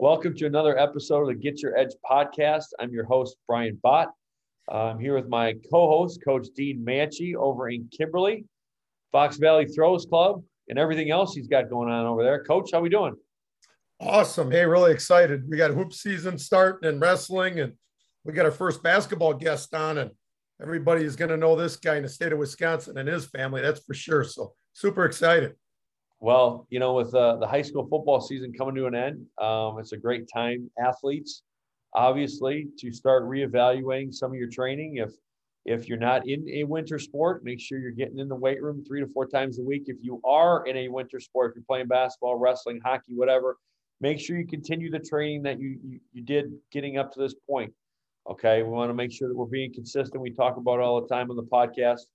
Welcome to another episode of the Get Your Edge podcast. I'm your host, Brian Bott. I'm here with my co host, Coach Dean Manchi over in Kimberly, Fox Valley Throws Club, and everything else he's got going on over there. Coach, how we doing? Awesome. Hey, really excited. We got hoop season starting and wrestling, and we got our first basketball guest on, and everybody is going to know this guy in the state of Wisconsin and his family. That's for sure. So super excited. Well, you know, with uh, the high school football season coming to an end, um, it's a great time, athletes, obviously, to start reevaluating some of your training. If if you're not in a winter sport, make sure you're getting in the weight room three to four times a week. If you are in a winter sport, if you're playing basketball, wrestling, hockey, whatever, make sure you continue the training that you you, you did getting up to this point. Okay, we want to make sure that we're being consistent. We talk about all the time on the podcast.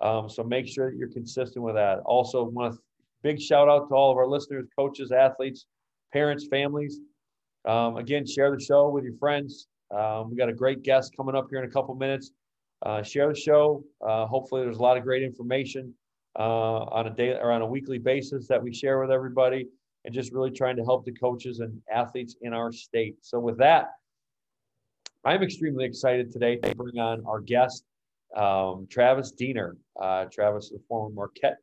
Um, so make sure that you're consistent with that. Also, want to Big shout out to all of our listeners, coaches, athletes, parents, families. Um, again, share the show with your friends. Um, we got a great guest coming up here in a couple minutes. Uh, share the show. Uh, hopefully, there's a lot of great information uh, on a day or on a weekly basis that we share with everybody, and just really trying to help the coaches and athletes in our state. So, with that, I'm extremely excited today to bring on our guest, um, Travis Diener. Uh, Travis is a former Marquette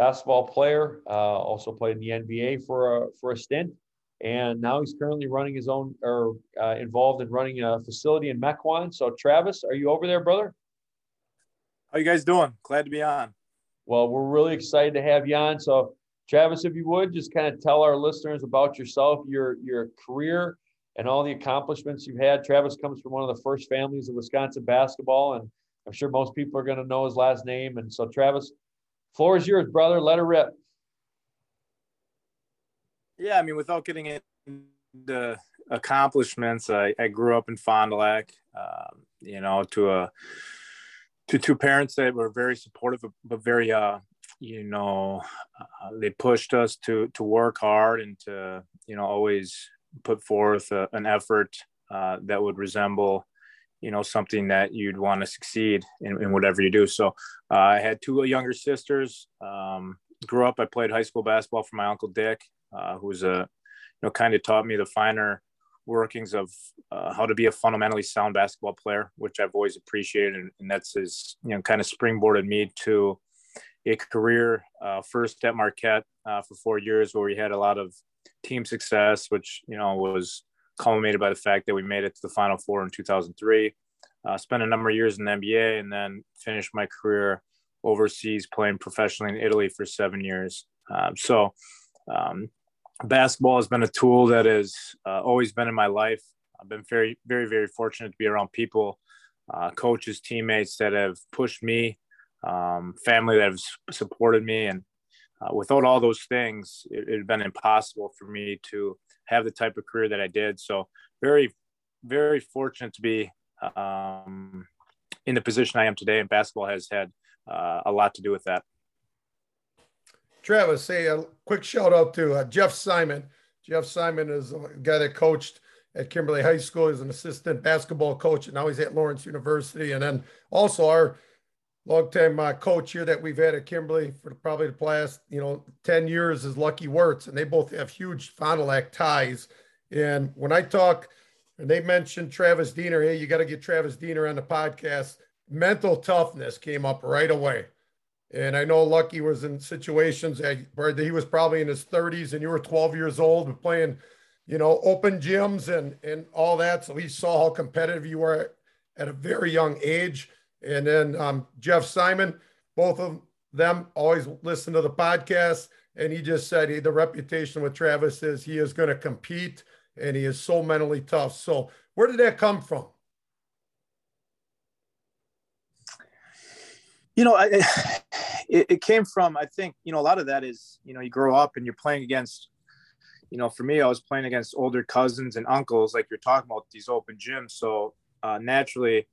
basketball player, uh, also played in the NBA for a, for a stint. And now he's currently running his own or uh, involved in running a facility in Mequon. So, Travis, are you over there, brother? How you guys doing? Glad to be on. Well, we're really excited to have you on. So, Travis, if you would just kind of tell our listeners about yourself, your your career, and all the accomplishments you've had. Travis comes from one of the first families of Wisconsin basketball, and I'm sure most people are going to know his last name. And so, Travis, Floor is yours, brother. Let her rip. Yeah, I mean, without getting into accomplishments, I, I grew up in Fond du Lac, um, you know, to a to two parents that were very supportive, but very, uh, you know, uh, they pushed us to to work hard and to, you know, always put forth a, an effort uh, that would resemble you know something that you'd want to succeed in, in, whatever you do. So uh, i had two younger sisters um, grew up i played high school basketball for my uncle dick uh, who was a you know kind of taught me the finer workings of uh, how to be a fundamentally sound basketball player which i've always appreciated and, and that's his you know kind of springboarded me to a career uh, first at marquette uh, for four years where we had a lot of team success which you know was culminated by the fact that we made it to the Final Four in 2003. Uh, spent a number of years in the NBA and then finished my career overseas playing professionally in Italy for seven years. Um, so, um, basketball has been a tool that has uh, always been in my life. I've been very, very, very fortunate to be around people, uh, coaches, teammates that have pushed me, um, family that have supported me. And uh, without all those things, it, it had been impossible for me to have the type of career that I did. So very, very fortunate to be um, in the position I am today. And basketball has had uh, a lot to do with that. Travis, say a quick shout out to uh, Jeff Simon. Jeff Simon is a guy that coached at Kimberly High School. He's an assistant basketball coach, and now he's at Lawrence University. And then also our longtime uh, coach here that we've had at Kimberly for probably the last, you know, 10 years is Lucky Wirtz, and they both have huge Fondy ties. And when I talk, and they mentioned Travis Diener, hey, you got to get Travis Diener on the podcast. Mental toughness came up right away. And I know Lucky was in situations where he was probably in his 30s and you were 12 years old playing, you know, open gyms and, and all that. So he saw how competitive you were at a very young age and then um, Jeff Simon, both of them always listen to the podcast. And he just said he, the reputation with Travis is he is going to compete and he is so mentally tough. So, where did that come from? You know, I, it, it came from, I think, you know, a lot of that is, you know, you grow up and you're playing against, you know, for me, I was playing against older cousins and uncles, like you're talking about these open gyms. So, uh, naturally,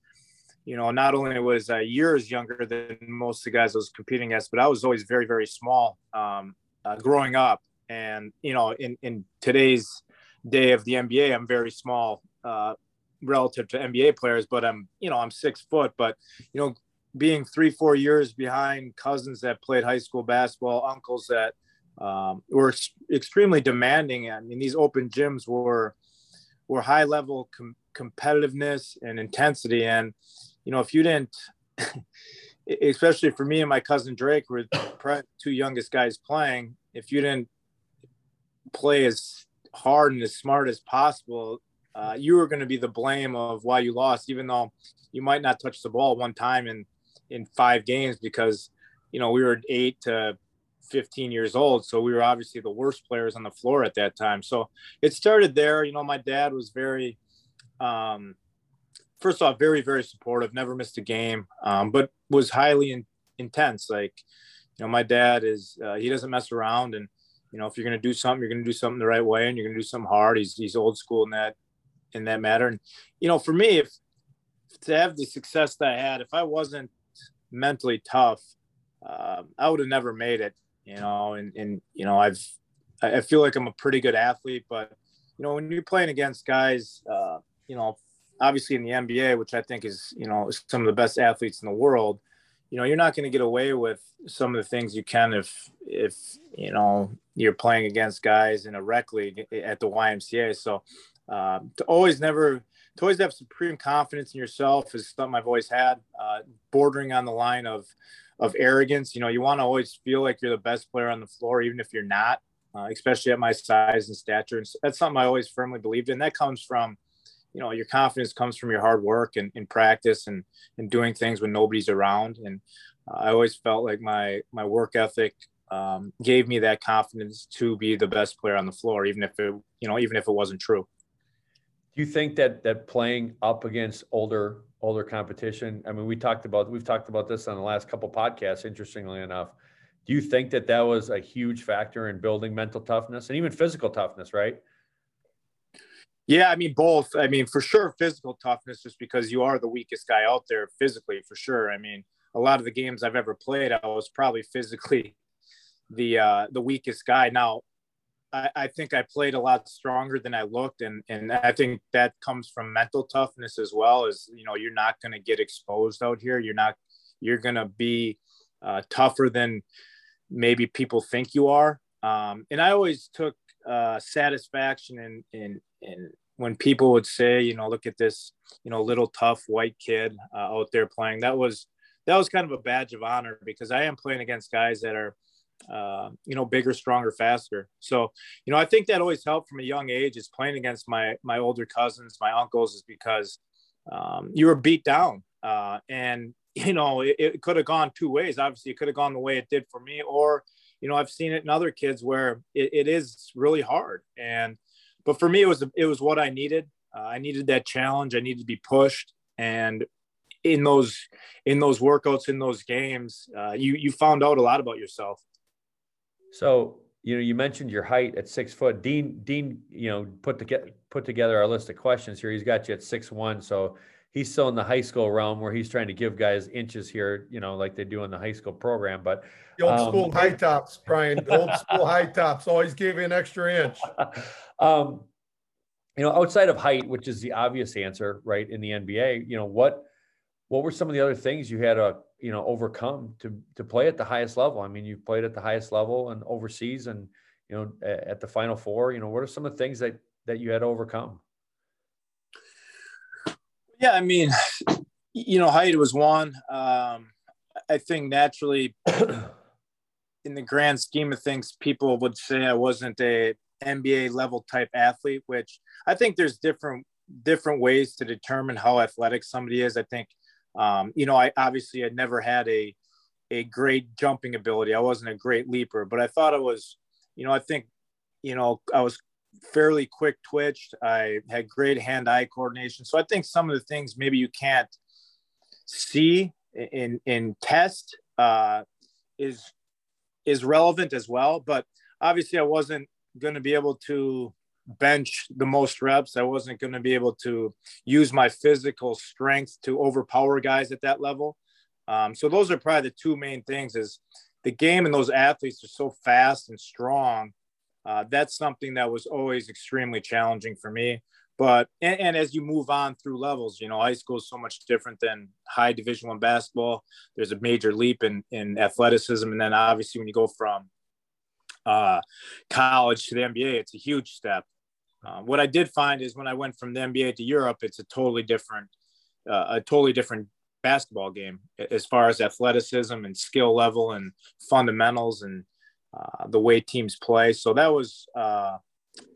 you know, not only was I years younger than most of the guys I was competing against, but I was always very, very small um, uh, growing up. And, you know, in, in today's day of the NBA, I'm very small uh, relative to NBA players, but I'm, you know, I'm six foot, but, you know, being three, four years behind cousins that played high school basketball, uncles that um, were ex- extremely demanding. I mean, these open gyms were were high level com- competitiveness and intensity. And you know, if you didn't, especially for me and my cousin Drake, were two youngest guys playing. If you didn't play as hard and as smart as possible, uh, you were going to be the blame of why you lost, even though you might not touch the ball one time in in five games because you know we were eight to 15 years old. So we were obviously the worst players on the floor at that time. So it started there. You know my dad was very um, first off very very supportive never missed a game um, but was highly in, intense like you know my dad is uh, he doesn't mess around and you know if you're going to do something you're going to do something the right way and you're going to do something hard. He's he's old school in that in that matter. And you know for me if to have the success that i had if i wasn't mentally tough uh, i would have never made it you know and and you know i've i feel like i'm a pretty good athlete but you know when you're playing against guys uh, you know obviously in the nba which i think is you know some of the best athletes in the world you know you're not going to get away with some of the things you can if if you know you're playing against guys in a rec league at the ymca so um, to always never to always have supreme confidence in yourself is something i've always had uh, bordering on the line of of arrogance. You know you want to always feel like you're the best player on the floor even if you're not uh, especially at my size and stature. And that's something i always firmly believed in. That comes from you know your confidence comes from your hard work and, and practice and and doing things when nobody's around. And uh, i always felt like my my work ethic um, gave me that confidence to be the best player on the floor even if it you know even if it wasn't true. Do you think that that playing up against older older competition i mean we talked about we've talked about this on the last couple podcasts interestingly enough. Do you think that that was a huge factor in building mental toughness and even physical toughness right yeah, I mean both. I mean for sure physical toughness just because you are the weakest guy out there physically for sure. I mean a lot of the games I've ever played I was probably physically the uh the weakest guy. Now I, I think I played a lot stronger than I looked and and I think that comes from mental toughness as well as you know you're not going to get exposed out here. You're not you're going to be uh, tougher than maybe people think you are. Um, and I always took uh, satisfaction in, in, in when people would say, you know, look at this, you know, little tough white kid uh, out there playing. That was that was kind of a badge of honor because I am playing against guys that are, uh, you know, bigger, stronger, faster. So, you know, I think that always helped from a young age is playing against my my older cousins, my uncles, is because um, you were beat down, uh, and you know, it, it could have gone two ways. Obviously, it could have gone the way it did for me, or you know, I've seen it in other kids where it, it is really hard. And, but for me, it was, it was what I needed. Uh, I needed that challenge. I needed to be pushed. And in those, in those workouts, in those games, uh, you, you found out a lot about yourself. So, you know, you mentioned your height at six foot. Dean, Dean, you know, put together put together our list of questions here. He's got you at six one. So he's still in the high school realm where he's trying to give guys inches here, you know, like they do in the high school program. But the old um, school high tops, Brian, the old school high tops always gave you an extra inch. um, you know, outside of height, which is the obvious answer, right, in the NBA, you know, what what were some of the other things you had to, you know, overcome to to play at the highest level? I mean, you played at the highest level and overseas and, you know, at the final four, you know, what are some of the things that that you had to overcome? Yeah, I mean, you know, height was one. Um, I think naturally, in the grand scheme of things, people would say I wasn't a NBA level type athlete, which I think there's different different ways to determine how athletic somebody is. I think, um, you know, I obviously had never had a a great jumping ability. I wasn't a great leaper, but I thought I was, you know, I think, you know, I was fairly quick twitched. I had great hand-eye coordination. So I think some of the things maybe you can't see in in test uh, is is relevant as well. But obviously, I wasn't going to be able to bench the most reps. I wasn't going to be able to use my physical strength to overpower guys at that level. Um, so those are probably the two main things. Is the game and those athletes are so fast and strong uh, that's something that was always extremely challenging for me. But and, and, as you move on through levels, you know, high school is so much different than high Division One basketball. There's a major leap in in athleticism, and then obviously when you go from uh, college to the NBA, it's a huge step. Uh, what I did find is when I went from the NBA to Europe, it's a totally different, uh, a totally different basketball game as far as athleticism and skill level and fundamentals and uh, the way teams play. So that was uh,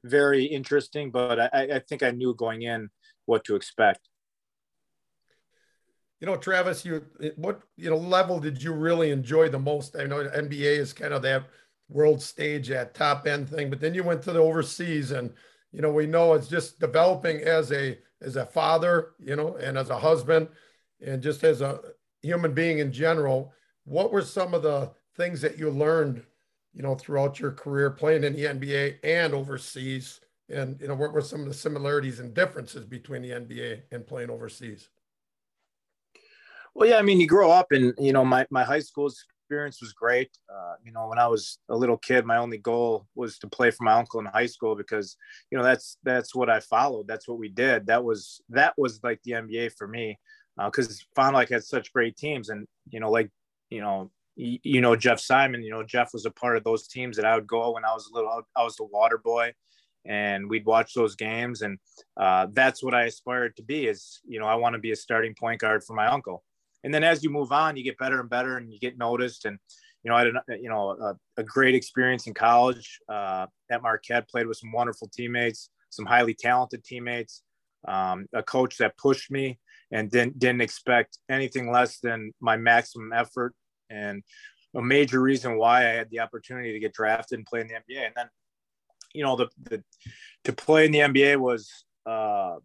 very interesting, but I, I think I knew going in what to expect. You know, Travis, you what you know level did you really enjoy the most? I know NBA is kind of that world stage, that top end thing, but then you went to the overseas, and you know we know it's just developing as a as a father, you know, and as a husband, and just as a human being in general. What were some of the things that you learned, you know, throughout your career playing in the NBA and overseas? And you know, what were some of the similarities and differences between the NBA and playing overseas? Well, yeah, I mean, you grow up and, you know, my, my high school experience was great. Uh, you know, when I was a little kid, my only goal was to play for my uncle in high school because, you know, that's, that's what I followed. That's what we did. That was, that was like the NBA for me. Uh, cause Fondy had such great teams and, you know, like, you know, you, know, Jeff Simon, you know, Jeff was a part of those teams that I would go when I was a little, I was the water boy and we'd watch those games. And uh, that's what I aspired to be is, you know, I want to be a starting point guard for my uncle and then as you move on, you get better and better, and you get noticed. And you know, I had a, you know a, a great experience in college uh, at Marquette. Played with some wonderful teammates, some highly talented teammates, um, a coach that pushed me and didn't didn't expect anything less than my maximum effort. And a major reason why I had the opportunity to get drafted and play in the NBA. And then, you know, the, the to play in the NBA was uh,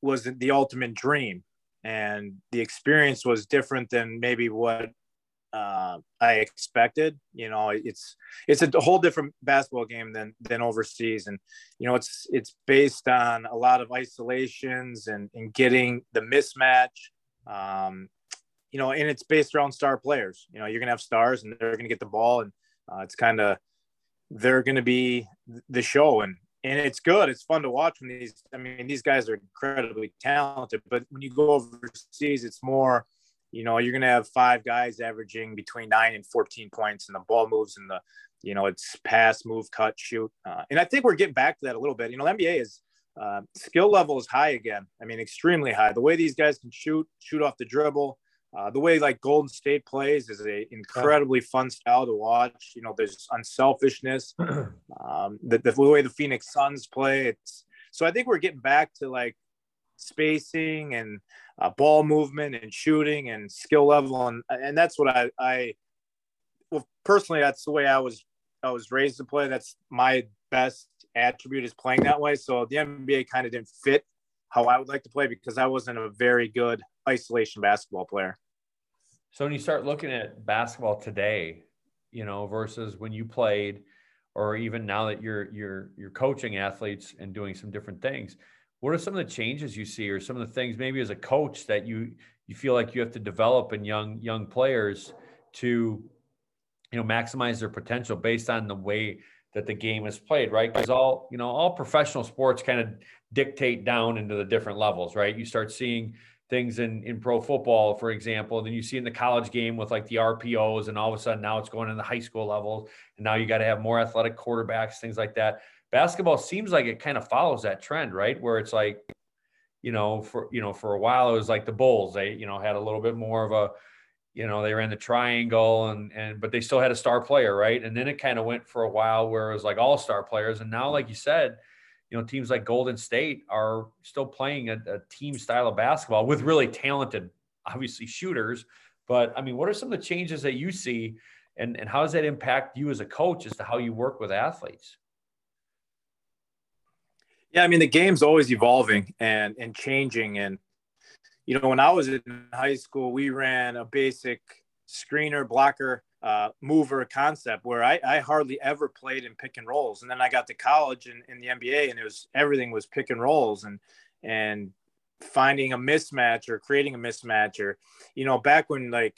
was the ultimate dream and the experience was different than maybe what uh, I expected. You know, it's it's a whole different basketball game than than overseas, and you know, it's it's based on a lot of isolations and and getting the mismatch. Um, you know, and it's based around star players. You know, you're gonna have stars, and they're gonna get the ball, and uh, it's kind of they're gonna be the show, and and it's good. It's fun to watch when these. I mean, these guys are incredibly talented. But when you go overseas, it's more. You know, you're going to have five guys averaging between nine and 14 points, and the ball moves and the. You know, it's pass, move, cut, shoot, uh, and I think we're getting back to that a little bit. You know, NBA is uh, skill level is high again. I mean, extremely high. The way these guys can shoot, shoot off the dribble, uh, the way like Golden State plays is a incredibly fun style to watch. You know, there's unselfishness. Um, the, the way the Phoenix Suns play, it's so I think we're getting back to like spacing and uh, ball movement and shooting and skill level, and and that's what I I well personally that's the way I was I was raised to play. That's my best attribute is playing that way. So the NBA kind of didn't fit how I would like to play because I wasn't a very good isolation basketball player. So when you start looking at basketball today, you know, versus when you played, or even now that you're you're you're coaching athletes and doing some different things, what are some of the changes you see, or some of the things maybe as a coach that you you feel like you have to develop in young young players to, you know, maximize their potential based on the way that the game is played, right? Because all you know, all professional sports kind of dictate down into the different levels, right? You start seeing things in in pro football, for example. Then you see in the college game with like the RPOs, and all of a sudden now it's going in the high school levels, and now you got to have more athletic quarterbacks, things like that. Basketball seems like it kind of follows that trend, right? Where it's like, you know, for you know, for a while it was like the Bulls. They you know had a little bit more of a, you know, they ran the triangle and and but they still had a star player, right? And then it kind of went for a while where it was like all star players, and now like you said you know, teams like Golden State are still playing a, a, team style of basketball with really talented, obviously shooters. But I mean, what are some of the changes that you see, and and how does that impact you as a coach as to how you work with athletes? Yeah, I mean, the game's always evolving and and changing. And you know, when I was in high school, we ran a basic screener blocker uh, mover concept where I, I, hardly ever played in pick and rolls. And then I got to college and in the NBA and it was everything was pick and rolls and and finding a mismatch or creating a mismatch or you know back when like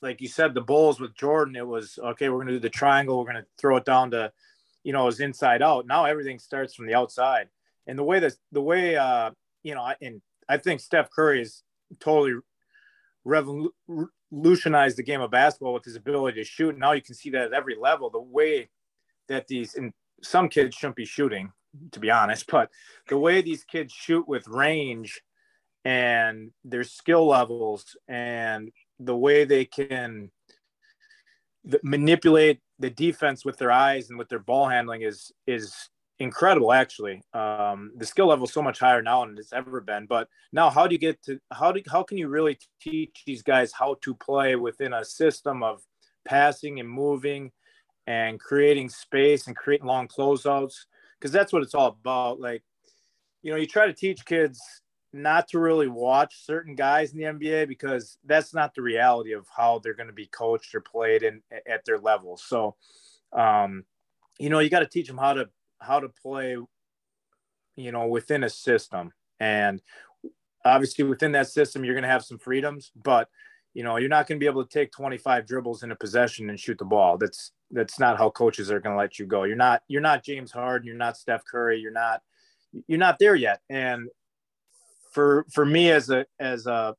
like you said the Bulls with Jordan it was okay we're gonna do the triangle we're gonna throw it down to you know it was inside out now everything starts from the outside and the way that the way uh you know and I think Steph Curry is totally revolutionized the game of basketball with his ability to shoot. Now you can see that at every level. The way that these and some kids shouldn't be shooting, to be honest, but the way these kids shoot with range and their skill levels and the way they can manipulate the defense with their eyes and with their ball handling is is incredible actually um, the skill level is so much higher now than it's ever been but now how do you get to how do how can you really teach these guys how to play within a system of passing and moving and creating space and creating long closeouts because that's what it's all about like you know you try to teach kids not to really watch certain guys in the NBA because that's not the reality of how they're going to be coached or played in at their level. So, um, you know, you got to teach them how to how to play, you know, within a system, and obviously within that system, you're going to have some freedoms, but you know, you're not going to be able to take 25 dribbles in a possession and shoot the ball. That's that's not how coaches are going to let you go. You're not you're not James Harden. You're not Steph Curry. You're not you're not there yet, and for for me as a as a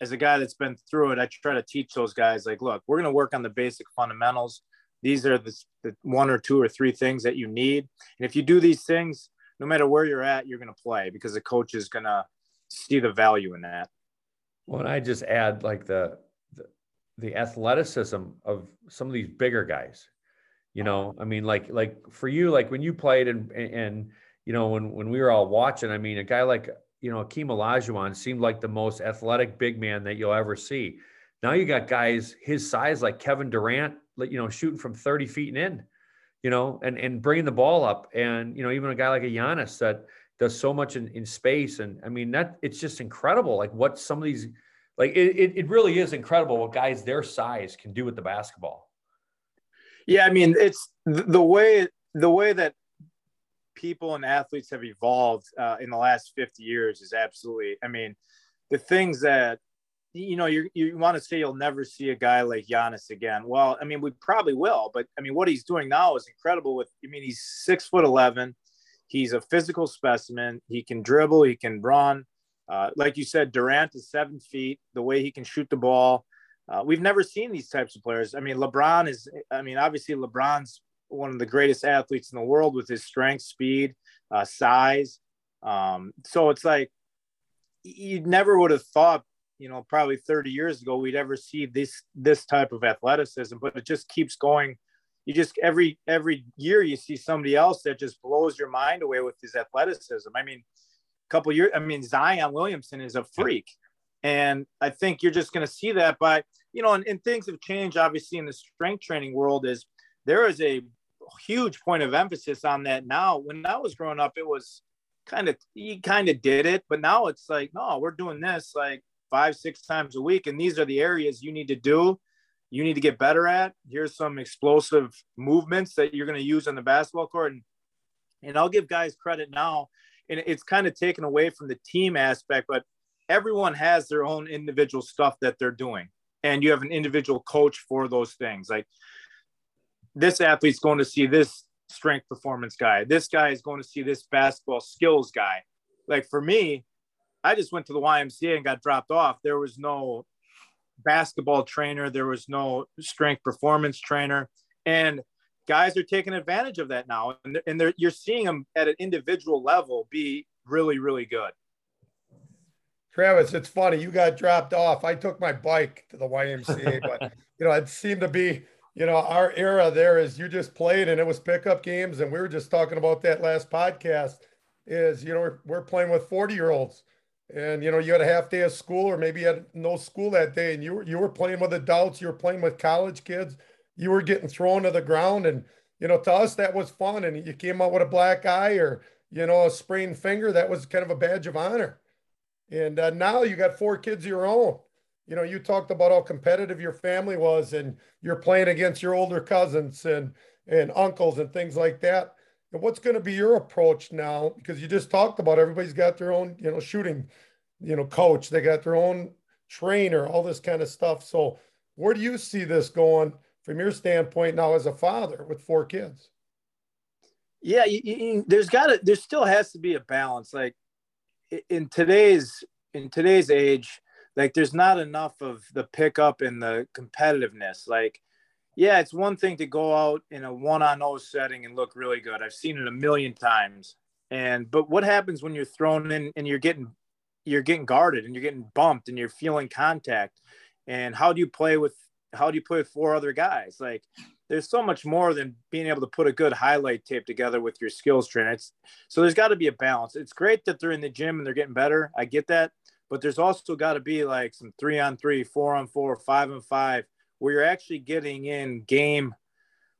as a guy that's been through it, I try to teach those guys like, look, we're going to work on the basic fundamentals. These are the, the one or two or three things that you need, and if you do these things, no matter where you're at, you're going to play because the coach is going to see the value in that. Well, and I just add like the, the the athleticism of some of these bigger guys. You know, I mean, like like for you, like when you played and and you know when when we were all watching, I mean, a guy like you know, Akeem Olajuwon seemed like the most athletic big man that you'll ever see. Now you got guys his size like Kevin Durant, you know, shooting from 30 feet and in, you know, and, and bringing the ball up. And, you know, even a guy like a Giannis that does so much in, in space. And I mean, that it's just incredible. Like what some of these, like it, it, really is incredible what guys their size can do with the basketball. Yeah. I mean, it's the way, the way that people and athletes have evolved uh, in the last 50 years is absolutely i mean the things that you know you you want to say you'll never see a guy like Giannis again. Well i mean we probably will but i mean what he's doing now is incredible with i mean he's six foot 11 he's a physical specimen. He can dribble he can run. Uh, like you said durant is seven feet the way he can shoot the ball. Uh, we've never seen these types of players. I mean lebron is i mean obviously lebron's one of the greatest athletes in the world with his strength, speed, uh, size. Um, so it's like you never would have thought, you know, probably 30 years ago we'd ever see this this type of athleticism, but it just keeps going. You just every every year you see somebody else that just blows your mind away with his athleticism. I mean, a couple years, I mean, Zion Williamson is a freak. And I think you're just going to see that by, you know, and, and things have changed obviously in the strength training world is there is a huge point of emphasis on that now. When I was growing up, it was kind of you kind of did it, but now it's like, no, we're doing this like five, six times a week, and these are the areas you need to do. You need to get better at. Here's some explosive movements that you're going to use on the basketball court, and and I'll give guys credit now. And it's kind of taken away from the team aspect, but everyone has their own individual stuff that they're doing, and you have an individual coach for those things. Like this athlete's going to see this strength performance guy. This guy is going to see this basketball skills guy. Like for me, I just went to the YMCA and got dropped off. There was no basketball trainer, there was no strength performance trainer. And guys are taking advantage of that now. And, and they're, you're seeing them at an individual level be really, really good. Travis, it's funny. You got dropped off. I took my bike to the YMCA, but you know, it seemed to be you know, our era there is you just played and it was pickup games. And we were just talking about that last podcast is, you know, we're, we're playing with 40 year olds and, you know, you had a half day of school or maybe you had no school that day and you were, you were playing with adults, you were playing with college kids, you were getting thrown to the ground. And, you know, to us, that was fun. And you came out with a black eye or, you know, a sprained finger, that was kind of a badge of honor. And uh, now you got four kids of your own you know, you talked about how competitive your family was and you're playing against your older cousins and and uncles and things like that. And what's going to be your approach now? Because you just talked about everybody's got their own, you know, shooting, you know, coach. They got their own trainer, all this kind of stuff. So where do you see this going from your standpoint now as a father with four kids? Yeah, you, you, there's got to, there still has to be a balance. Like in today's, in today's age, like there's not enough of the pickup and the competitiveness. Like yeah, it's one thing to go out in a one on zero setting and look really good. I've seen it a million times. And but what happens when you're thrown in and you're getting you're getting guarded and you're getting bumped and you're feeling contact? And how do you play with how do you play with four other guys? Like there's so much more than being able to put a good highlight tape together with your skills trainer. It's, so there's got to be a balance. It's great that they're in the gym and they're getting better. I get that, but there's also got to be like some three on three, four on four, five on five, where you're actually getting in game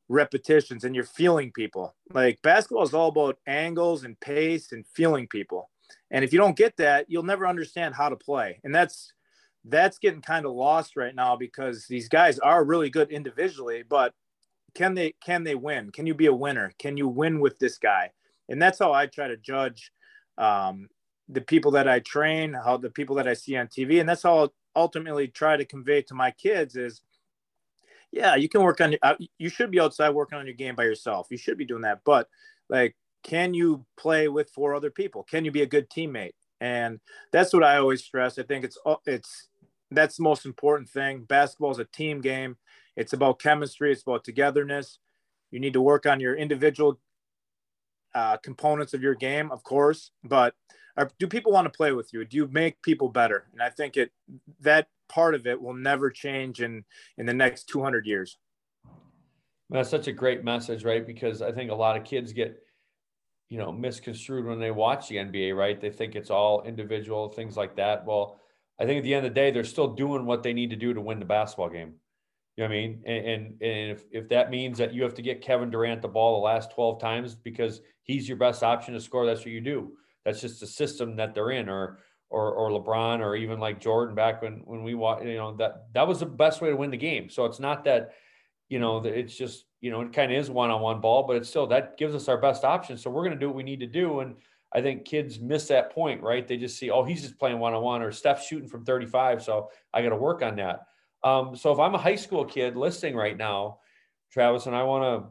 repetitions and you're feeling people. Like basketball is all about angles and pace and feeling people. And if you don't get that, you'll never understand how to play. And that's that's getting kind of lost right now because these guys are really good individually, but can they can they win? Can you be a winner? Can you win with this guy? And that's how I try to judge um, the people that I train, how the people that I see on TV, and that's how I'll ultimately try to convey to my kids is, yeah, you can work on uh, you should be outside working on your game by yourself. You should be doing that, but like, can you play with four other people? Can you be a good teammate? And that's what I always stress. I think it's it's that's the most important thing. Basketball is a team game. It's about chemistry. It's about togetherness. You need to work on your individual uh, components of your game, of course, but are, do people want to play with you? Do you make people better? And I think it that part of it will never change in in the next 200 years. That's such a great message, right? Because I think a lot of kids get, you know, misconstrued when they watch the NBA, right? They think it's all individual things like that. Well, I think at the end of the day, they're still doing what they need to do to win the basketball game. You know what I mean? And, and, and if, if that means that you have to get Kevin Durant the ball the last 12 times because he's your best option to score, that's what you do. That's just the system that they're in, or or or LeBron, or even like Jordan back when when we watch, you know, that that was the best way to win the game. So it's not that, you know, it's just, you know, it kind of is one-on-one ball, but it's still that gives us our best option. So we're gonna do what we need to do. And I think kids miss that point, right? They just see, oh, he's just playing one-on-one, or Steph's shooting from 35. So I got to work on that um, so if I'm a high school kid listening right now, Travis, and I want to,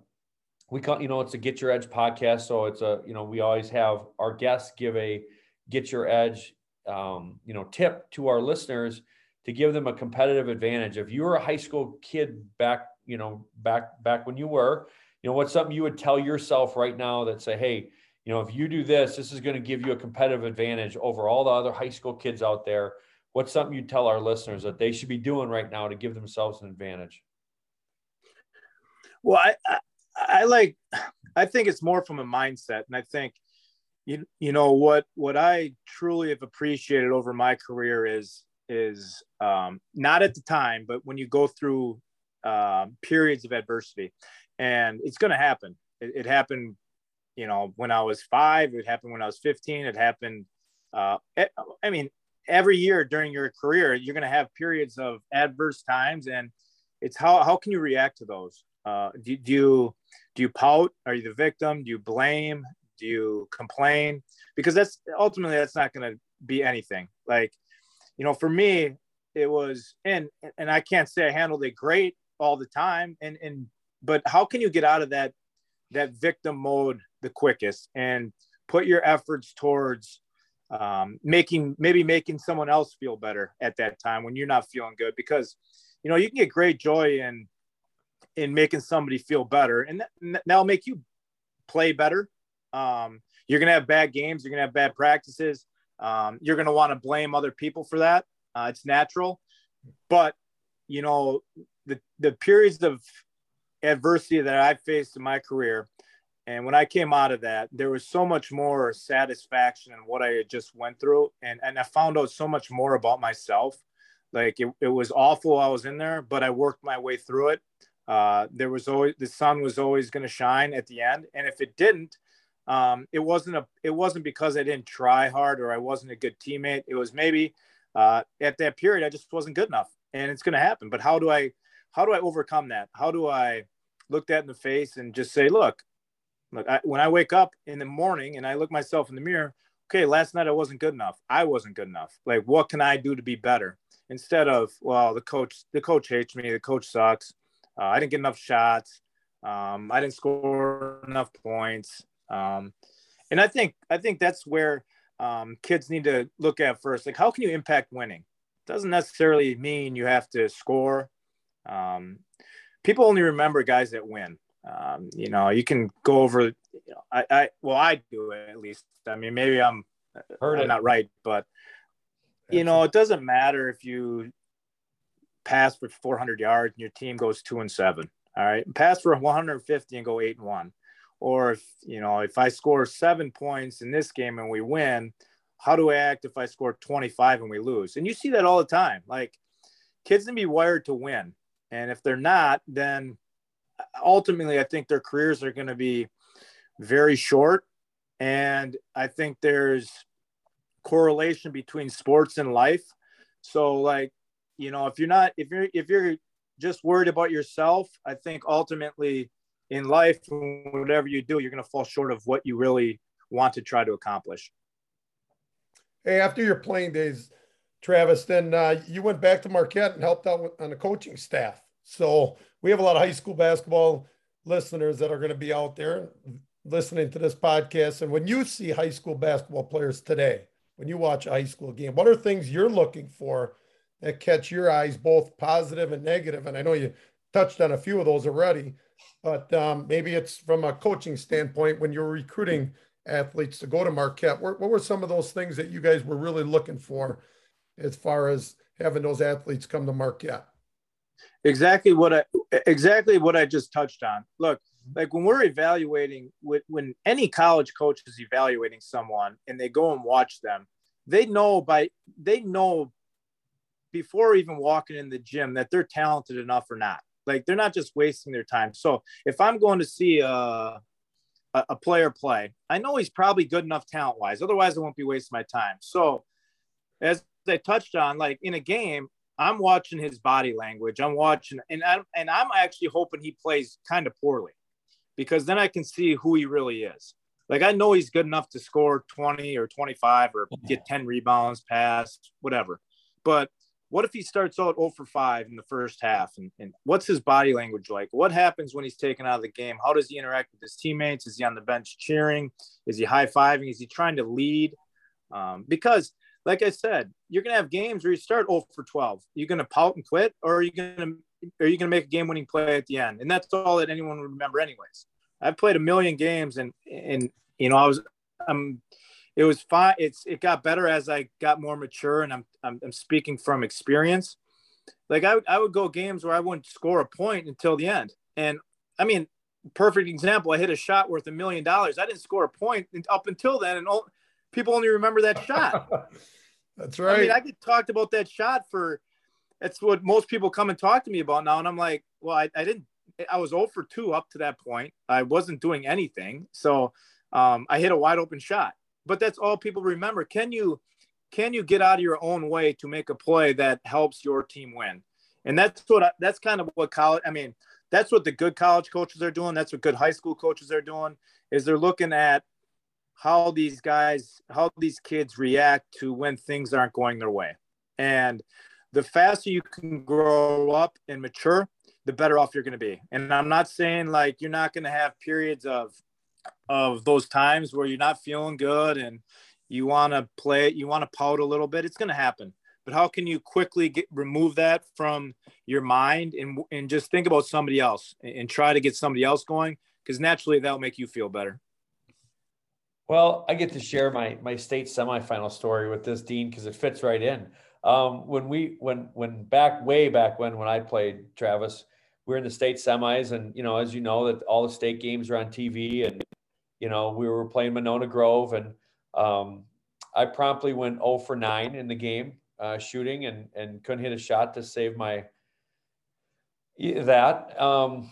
we call, you know, it's a Get Your Edge podcast. So it's a, you know, we always have our guests give a Get Your Edge, um, you know, tip to our listeners to give them a competitive advantage. If you were a high school kid back, you know, back back when you were, you know, what's something you would tell yourself right now that say, hey, you know, if you do this, this is going to give you a competitive advantage over all the other high school kids out there what's something you tell our listeners that they should be doing right now to give themselves an advantage? Well, I, I, I like, I think it's more from a mindset. And I think, you, you know, what, what I truly have appreciated over my career is, is um, not at the time, but when you go through uh, periods of adversity and it's going to happen. It, it, happened, you know, when I was five, it happened when I was 15, it happened. Uh, I mean, every year during your career, you're going to have periods of adverse times, and it's how how can you react to those? Uh, do, do you do you pout? Are you the victim? Do you blame? Do you complain? Because that's ultimately that's not going to be anything. Like, you know, for me, it was, and and I can't say I handled it great all the time, and and but how can you get out of that that victim mode the quickest and put your efforts towards um, making maybe making someone else feel better at that time when you're not feeling good because you know you can get great joy in in making somebody feel better and that, that'll make you play better um, you're gonna have bad games you're gonna have bad practices um, you're gonna want to blame other people for that uh, it's natural but you know the the periods of adversity that i faced in my career and when I came out of that, there was so much more satisfaction in what I had just went through. And, and I found out so much more about myself. Like it, it was awful I was in there, but I worked my way through it. Uh, there was always, the sun was always going to shine at the end. And if it didn't, um, it wasn't a, it wasn't because I didn't try hard or I wasn't a good teammate. It was maybe uh, at that period, I just wasn't good enough and it's going to happen. But how do I, how do I overcome that? How do I look that in the face and just say, look, Look, I, when I wake up in the morning and I look myself in the mirror, okay, last night I wasn't good enough. I wasn't good enough. Like, what can I do to be better? Instead of, well, the coach, the coach hates me. The coach sucks. Uh, I didn't get enough shots. Um, I didn't score enough points. Um, and I think, I think that's where um, kids need to look at first. Like, how can you impact winning? Doesn't necessarily mean you have to score. Um, people only remember guys that win. Um, you know, you can go over. You know, I, I well, I do it at least. I mean, maybe I'm, Heard I'm it. not right, but you know, it doesn't matter if you pass for 400 yards and your team goes two and seven. All right, pass for 150 and go eight and one. Or if you know, if I score seven points in this game and we win, how do I act if I score 25 and we lose? And you see that all the time. Like kids can be wired to win, and if they're not, then ultimately I think their careers are going to be very short. And I think there's correlation between sports and life. So like, you know, if you're not if you're if you're just worried about yourself, I think ultimately in life whatever you do, you're going to fall short of what you really want to try to accomplish. Hey, after your playing days, Travis, then uh, you went back to Marquette and helped out on the coaching staff. So we have a lot of high school basketball listeners that are going to be out there listening to this podcast. And when you see high school basketball players today, when you watch a high school game? What are things you're looking for that catch your eyes, both positive and negative? And I know you touched on a few of those already, but um, maybe it's from a coaching standpoint when you're recruiting athletes to go to Marquette. What, what were some of those things that you guys were really looking for as far as having those athletes come to Marquette? Exactly what I exactly what I just touched on. Look, like when we're evaluating when any college coach is evaluating someone and they go and watch them they know by they know before even walking in the gym that they're talented enough or not like they're not just wasting their time. So if i'm going to see a a, player play i know he's probably good enough talent wise otherwise i won't be wasting my time. So as i touched on like in a game i'm watching his body language. I'm watching and i'm and i'm actually hoping he plays kind of poorly because then I can see who he really is. Like I know he's good enough to score 20 or 25 or get 10 rebounds, pass, whatever. But what if he starts out 0 for 5 in the first half? And, and what's his body language like? What happens when he's taken out of the game? How does he interact with his teammates? Is he on the bench cheering? Is he high fiving? Is he trying to lead? Um, because, like I said, you're going to have games where you start 0 for 12. You're going to pout and quit, or are you going to are you going to make a game winning play at the end? And that's all that anyone would remember, anyways. I've played a million games, and and you know I was I'm it was fine. It's it got better as I got more mature, and I'm I'm, I'm speaking from experience. Like I would I would go games where I wouldn't score a point until the end, and I mean, perfect example. I hit a shot worth a million dollars. I didn't score a point up until then, and all, people only remember that shot. That's right. I mean, I get talked about that shot for that's what most people come and talk to me about now. And I'm like, well, I, I didn't, I was 0 for 2 up to that point. I wasn't doing anything. So um, I hit a wide open shot. But that's all people remember. Can you, can you get out of your own way to make a play that helps your team win? And that's what, I, that's kind of what college, I mean, that's what the good college coaches are doing. That's what good high school coaches are doing is they're looking at how these guys, how these kids react to when things aren't going their way. And the faster you can grow up and mature, the better off you're going to be. And I'm not saying like you're not going to have periods of of those times where you're not feeling good and you want to play you want to pout a little bit. It's going to happen. But how can you quickly get remove that from your mind and and just think about somebody else and, and try to get somebody else going because naturally that'll make you feel better. Well, I get to share my my state semifinal story with this dean because it fits right in. Um, when we when when back way back when when I played Travis, we were in the state semis, and you know, as you know, that all the state games are on TV, and you know, we were playing Monona Grove, and um, I promptly went 0 for 9 in the game uh, shooting, and and couldn't hit a shot to save my that. Um,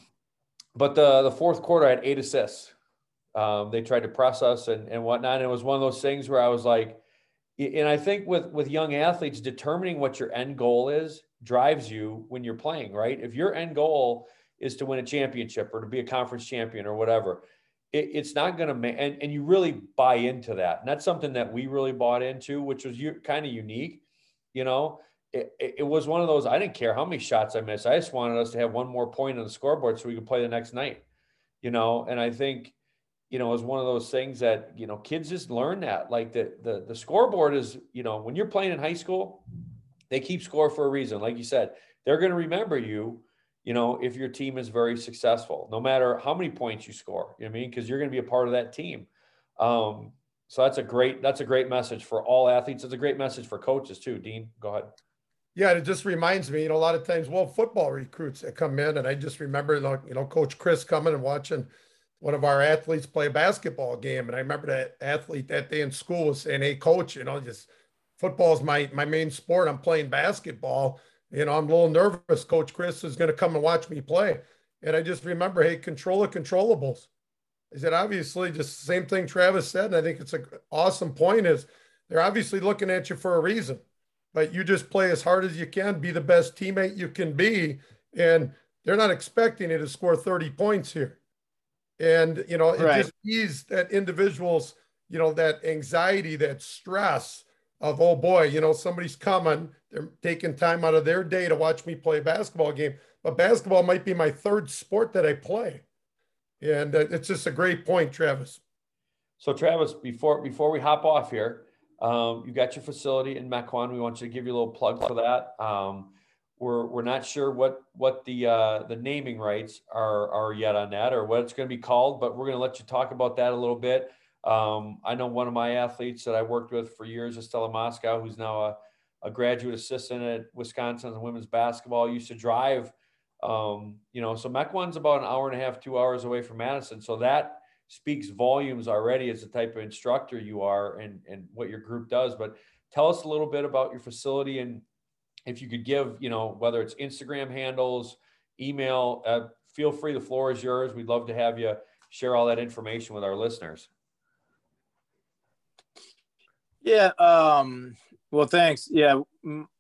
but the the fourth quarter, I had eight assists. Um, they tried to press us and, and whatnot. And it was one of those things where I was like, and I think with with young athletes, determining what your end goal is drives you when you're playing, right? If your end goal is to win a championship or to be a conference champion or whatever, it, it's not going to make and, and you really buy into that. And that's something that we really bought into, which was kind of unique. You know, it, it was one of those. I didn't care how many shots I missed. I just wanted us to have one more point on the scoreboard so we could play the next night. You know, and I think you know, is one of those things that, you know, kids just learn that. Like the the the scoreboard is, you know, when you're playing in high school, they keep score for a reason. Like you said, they're going to remember you, you know, if your team is very successful, no matter how many points you score, you know what I mean? Because you're going to be a part of that team. Um, so that's a great that's a great message for all athletes. It's a great message for coaches too. Dean, go ahead. Yeah, it just reminds me, you know, a lot of times, well, football recruits that come in, and I just remember, you know, Coach Chris coming and watching one of our athletes play a basketball game, and I remember that athlete that day in school was saying, "Hey, coach, you know, just football is my my main sport. I'm playing basketball. You know, I'm a little nervous. Coach Chris is going to come and watch me play." And I just remember, hey, control the controllables. I said, obviously, just the same thing Travis said, and I think it's an awesome point. Is they're obviously looking at you for a reason, but you just play as hard as you can, be the best teammate you can be, and they're not expecting you to score 30 points here. And you know, it right. just eased that individual's, you know, that anxiety, that stress of oh boy, you know, somebody's coming. They're taking time out of their day to watch me play a basketball game. But basketball might be my third sport that I play, and uh, it's just a great point, Travis. So, Travis, before before we hop off here, um, you got your facility in Mequon. We want you to give you a little plug for that. Um, we're we're not sure what what the uh, the naming rights are are yet on that or what it's going to be called, but we're going to let you talk about that a little bit. Um, I know one of my athletes that I worked with for years, Estella Moscow, who's now a, a graduate assistant at Wisconsin women's basketball, used to drive. Um, you know, so Mequon's about an hour and a half, two hours away from Madison. So that speaks volumes already as the type of instructor you are and, and what your group does. But tell us a little bit about your facility and if you could give, you know, whether it's Instagram handles, email, uh, feel free. The floor is yours. We'd love to have you share all that information with our listeners. Yeah. Um, well, thanks. Yeah.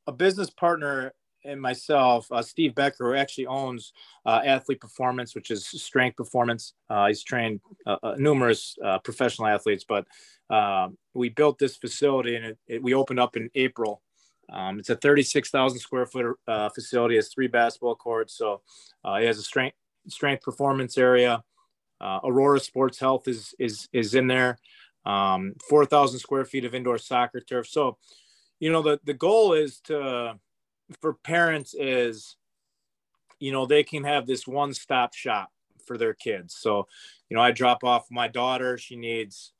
A business partner and myself, uh, Steve Becker, who actually owns uh, Athlete Performance, which is strength performance. Uh, he's trained uh, uh, numerous uh, professional athletes, but we built this facility and it, it, we opened up in April. Um, it's a 36,000 square foot facility. It has three basketball courts. So it has a strength strength performance area. Aurora Sports Health is is is in there um, 4,000 square feet of indoor soccer turf. So, you know, the, the goal is to, for parents is, you know, they can have this one stop shop for their kids. So, you know, I drop off my daughter. She needs,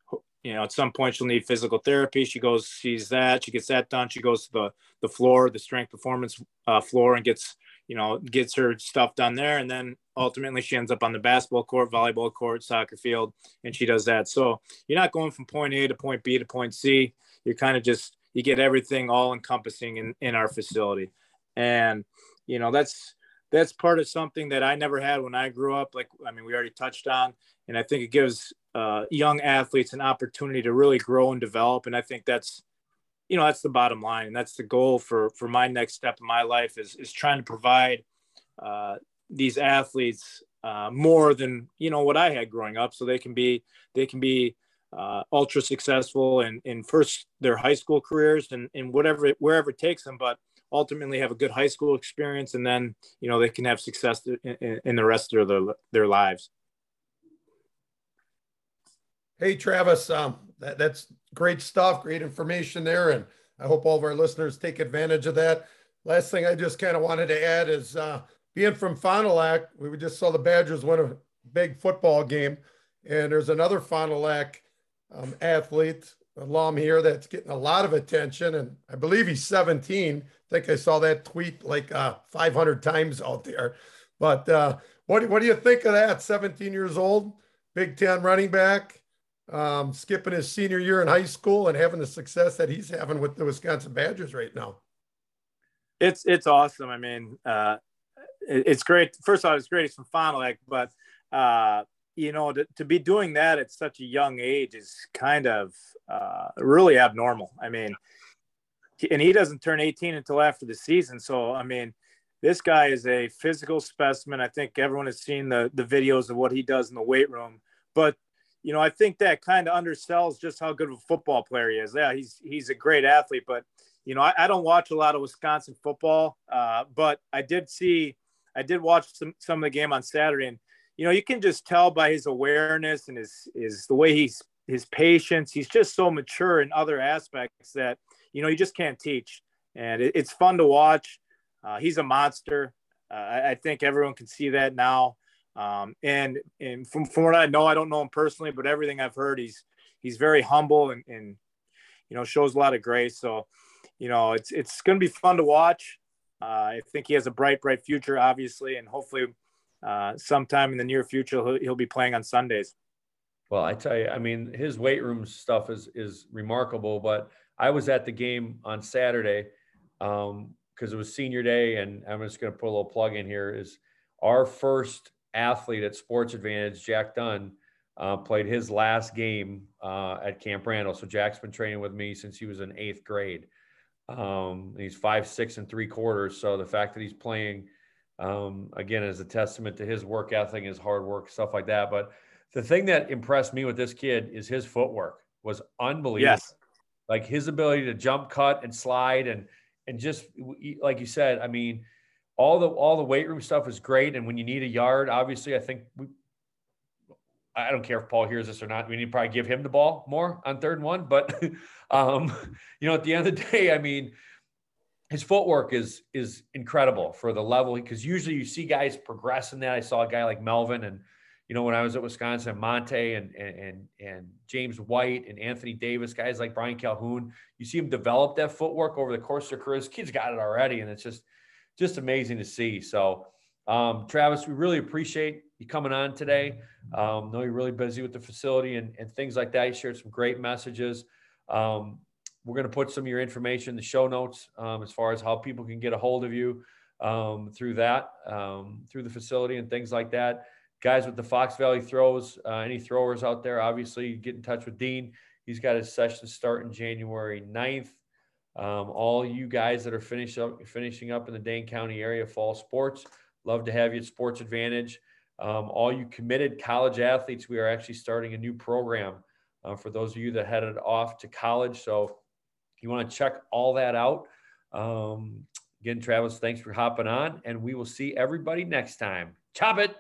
you know, at some point she'll need physical therapy. She goes, sees that, she gets that done. She goes to the, the floor, the strength performance uh, floor and gets, you know, gets her stuff done there. And then ultimately she ends up on the basketball court, volleyball court, soccer field, and she does that. So you're not going from point A to point B to point C. You're kind of just, you get everything all encompassing in, in our facility. And, you know, that's, that's part of something that I never had when I grew up. Like, I mean, we already touched on, and I think it gives uh, young athletes an opportunity to really grow and develop. And I think that's, you know that's the bottom line and that's the goal for for my next step in my life is is trying to provide uh, these athletes uh, more than you know what I had growing up, so they can be they can be uh, ultra successful in in first their high school careers and in whatever wherever it takes them, but ultimately have a good high school experience, and then you know they can have success in, in the rest of their their lives. Hey Travis, um, that, that's great stuff, great information there. And I hope all of our listeners take advantage of that. Last thing I just kind of wanted to add is uh, being from Fond du Lac, we just saw the Badgers win a big football game. And there's another Fond du Lac um, athlete, alum here, that's getting a lot of attention. And I believe he's 17. I think I saw that tweet like uh, 500 times out there. But uh, what, what do you think of that? 17 years old, Big Ten running back um, skipping his senior year in high school and having the success that he's having with the Wisconsin Badgers right now. It's it's awesome. I mean, uh, it, it's great. First of all, it's great. It's from Fond du Lac, but uh, you know, to, to, be doing that at such a young age is kind of uh, really abnormal. I mean, and he doesn't turn 18 until after the season. So, I mean, this guy is a physical specimen. I think everyone has seen the the videos of what he does in the weight room. But you know, I think that kind of undersells just how good of a football player he is. Yeah, he's he's a great athlete, but you know, I, I don't watch a lot of Wisconsin football, uh, but I did see, I did watch some some of the game on Saturday, and you know, you can just tell by his awareness and his is the way he's his patience. He's just so mature in other aspects that you know you just can't teach, and it, it's fun to watch. Uh, he's a monster. Uh, I, I, think everyone can see that now. Um, and and from, from what I know, I don't know him personally, but everything I've heard, he's he's very humble and, and you know shows a lot of grace. So you know it's it's going to be fun to watch. Uh, I think he has a bright bright future, obviously, and hopefully uh, sometime in the near future he'll, he'll be playing on Sundays. Well, I tell you, I mean, his weight room stuff is is remarkable. But I was at the game on Saturday because um, it was senior day, and I'm just going to put a little plug in here. Is our first athlete at Sports Advantage, Jack Dunn, uh, played his last game uh, at Camp Randall. So Jack's been training with me since he was in eighth grade. Um, he's five, six, and three quarters. So the fact that he's playing um, again is a testament to his work ethic, his hard work, stuff like that. But the thing that impressed me with this kid is his footwork was unbelievable. Yes. Like his ability to jump, cut, and slide, and and just like you said, I mean, all the all the weight room stuff is great. And when you need a yard, obviously, I think we, I don't care if Paul hears this or not. We need to probably give him the ball more on third and one. But um, you know, at the end of the day, I mean, his footwork is is incredible for the level because usually you see guys progress in that. I saw a guy like Melvin and you know when I was at Wisconsin, Montee and and and James White and Anthony Davis, guys like Brian Calhoun, you see him develop that footwork over the course of their careers. Kids got it already, and it's just just amazing to see. So, um, Travis, we really appreciate you coming on today. Um, know you're really busy with the facility and, and things like that. You shared some great messages. Um, we're going to put some of your information in the show notes um, as far as how people can get a hold of you um, through that, um, through the facility and things like that. Guys with the Fox Valley throws, uh, any throwers out there, obviously get in touch with Dean. He's got his session starting January 9th. Um, all you guys that are finish up, finishing up in the Dane County area, fall sports, love to have you at Sports Advantage. Um, all you committed college athletes, we are actually starting a new program uh, for those of you that headed off to college. So you want to check all that out. Um, again, Travis, thanks for hopping on, and we will see everybody next time. Chop it.